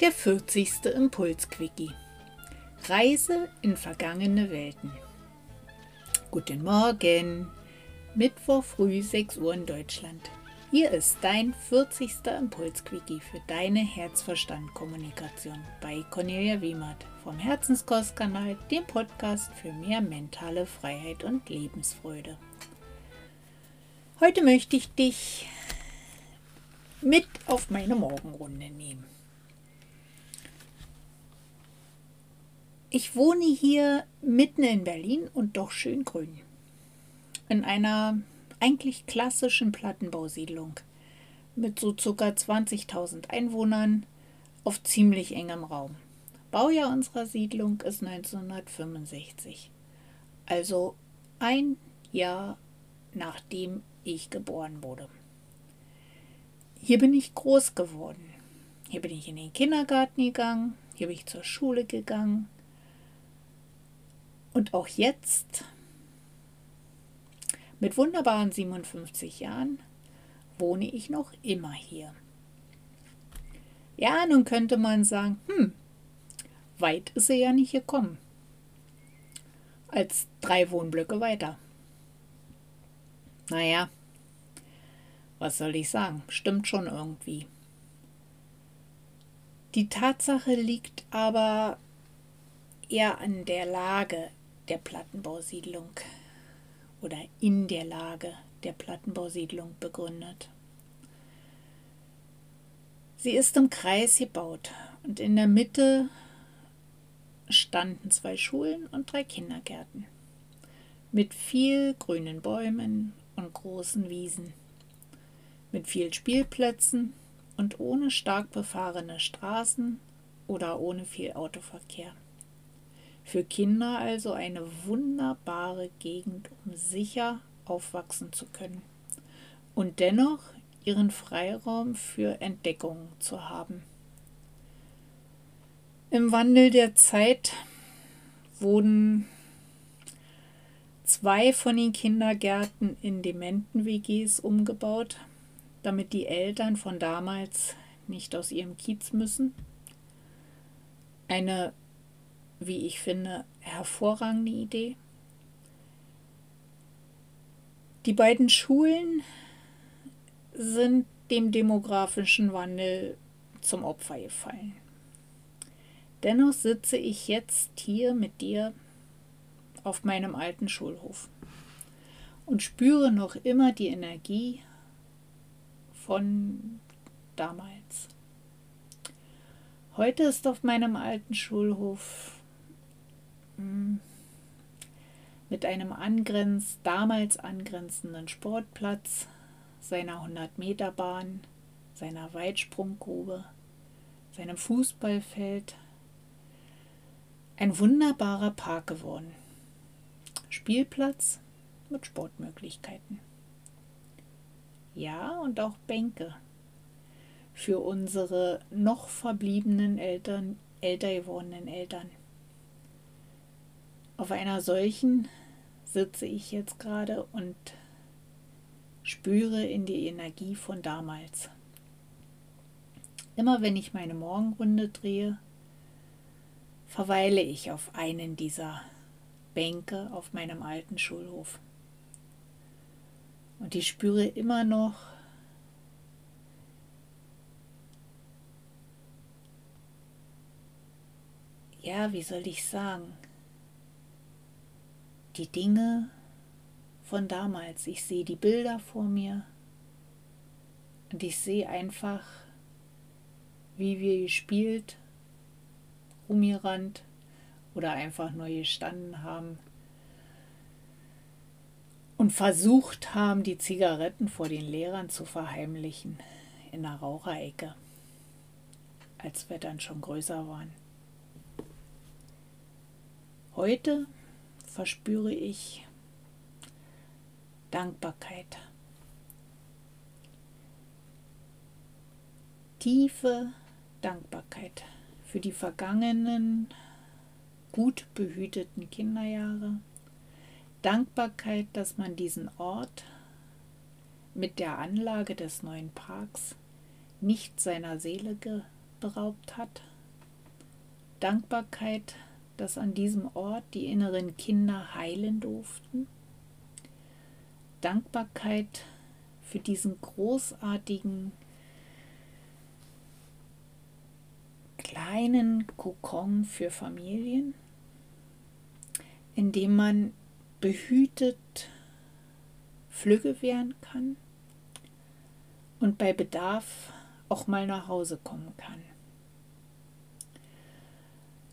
Der 40. Impulsquickie. Reise in vergangene Welten. Guten Morgen. Mittwoch früh 6 Uhr in Deutschland. Hier ist dein 40. Impulsquickie für deine Herzverstand-Kommunikation bei Cornelia Wiemert vom Herzenskostkanal, dem Podcast für mehr mentale Freiheit und Lebensfreude. Heute möchte ich dich mit auf meine Morgenrunde nehmen. Ich wohne hier mitten in Berlin und doch schön grün. In einer eigentlich klassischen Plattenbausiedlung mit so ca. 20.000 Einwohnern auf ziemlich engem Raum. Baujahr unserer Siedlung ist 1965. Also ein Jahr nachdem ich geboren wurde. Hier bin ich groß geworden. Hier bin ich in den Kindergarten gegangen, hier bin ich zur Schule gegangen, und auch jetzt, mit wunderbaren 57 Jahren, wohne ich noch immer hier. Ja, nun könnte man sagen, hm, weit ist er ja nicht gekommen. Als drei Wohnblöcke weiter. Naja, was soll ich sagen? Stimmt schon irgendwie. Die Tatsache liegt aber eher an der Lage, der Plattenbausiedlung oder in der Lage der Plattenbausiedlung begründet. Sie ist im Kreis gebaut und in der Mitte standen zwei Schulen und drei Kindergärten mit viel grünen Bäumen und großen Wiesen, mit viel Spielplätzen und ohne stark befahrene Straßen oder ohne viel Autoverkehr. Für Kinder also eine wunderbare Gegend, um sicher aufwachsen zu können und dennoch ihren Freiraum für Entdeckungen zu haben. Im Wandel der Zeit wurden zwei von den Kindergärten in Dementen-WGs umgebaut, damit die Eltern von damals nicht aus ihrem Kiez müssen. Eine wie ich finde, hervorragende Idee. Die beiden Schulen sind dem demografischen Wandel zum Opfer gefallen. Dennoch sitze ich jetzt hier mit dir auf meinem alten Schulhof und spüre noch immer die Energie von damals. Heute ist auf meinem alten Schulhof mit einem angrenz, damals angrenzenden Sportplatz, seiner 100-Meter-Bahn, seiner Weitsprunggrube, seinem Fußballfeld. Ein wunderbarer Park geworden. Spielplatz mit Sportmöglichkeiten. Ja, und auch Bänke für unsere noch verbliebenen Eltern, älter gewordenen Eltern. Auf einer solchen sitze ich jetzt gerade und spüre in die Energie von damals. Immer wenn ich meine Morgenrunde drehe, verweile ich auf einen dieser Bänke auf meinem alten Schulhof. Und ich spüre immer noch ja, wie soll ich sagen, die Dinge von damals. Ich sehe die Bilder vor mir und ich sehe einfach, wie wir gespielt, rumgerannt oder einfach nur gestanden haben und versucht haben, die Zigaretten vor den Lehrern zu verheimlichen in der Raucherecke, als wir dann schon größer waren. Heute verspüre ich Dankbarkeit. Tiefe Dankbarkeit für die vergangenen, gut behüteten Kinderjahre. Dankbarkeit, dass man diesen Ort mit der Anlage des neuen Parks nicht seiner Seele beraubt hat. Dankbarkeit, dass an diesem Ort die inneren Kinder heilen durften. Dankbarkeit für diesen großartigen kleinen Kokon für Familien, in dem man behütet Flügge wehren kann und bei Bedarf auch mal nach Hause kommen kann.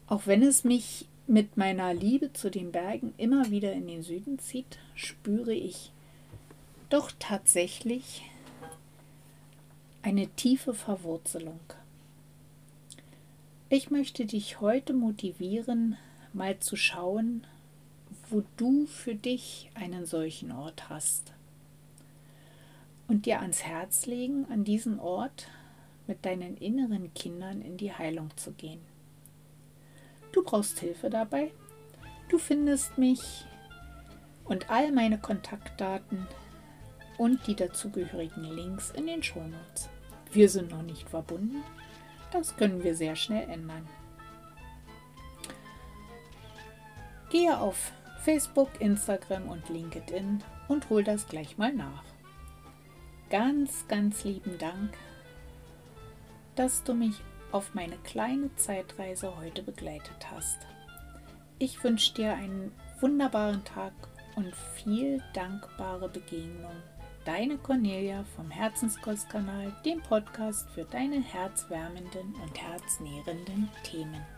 Auch wenn es mich mit meiner Liebe zu den Bergen immer wieder in den Süden zieht, spüre ich doch tatsächlich eine tiefe Verwurzelung. Ich möchte dich heute motivieren, mal zu schauen, wo du für dich einen solchen Ort hast. Und dir ans Herz legen, an diesen Ort mit deinen inneren Kindern in die Heilung zu gehen. Du brauchst Hilfe dabei. Du findest mich und all meine Kontaktdaten und die dazugehörigen Links in den Shownotes. Wir sind noch nicht verbunden. Das können wir sehr schnell ändern. Gehe auf Facebook, Instagram und LinkedIn und hol das gleich mal nach. Ganz, ganz lieben Dank, dass du mich auf meine kleine Zeitreise heute begleitet hast. Ich wünsche dir einen wunderbaren Tag und viel dankbare Begegnung. Deine Cornelia vom Herzenskostkanal, dem Podcast für deine herzwärmenden und herznährenden Themen.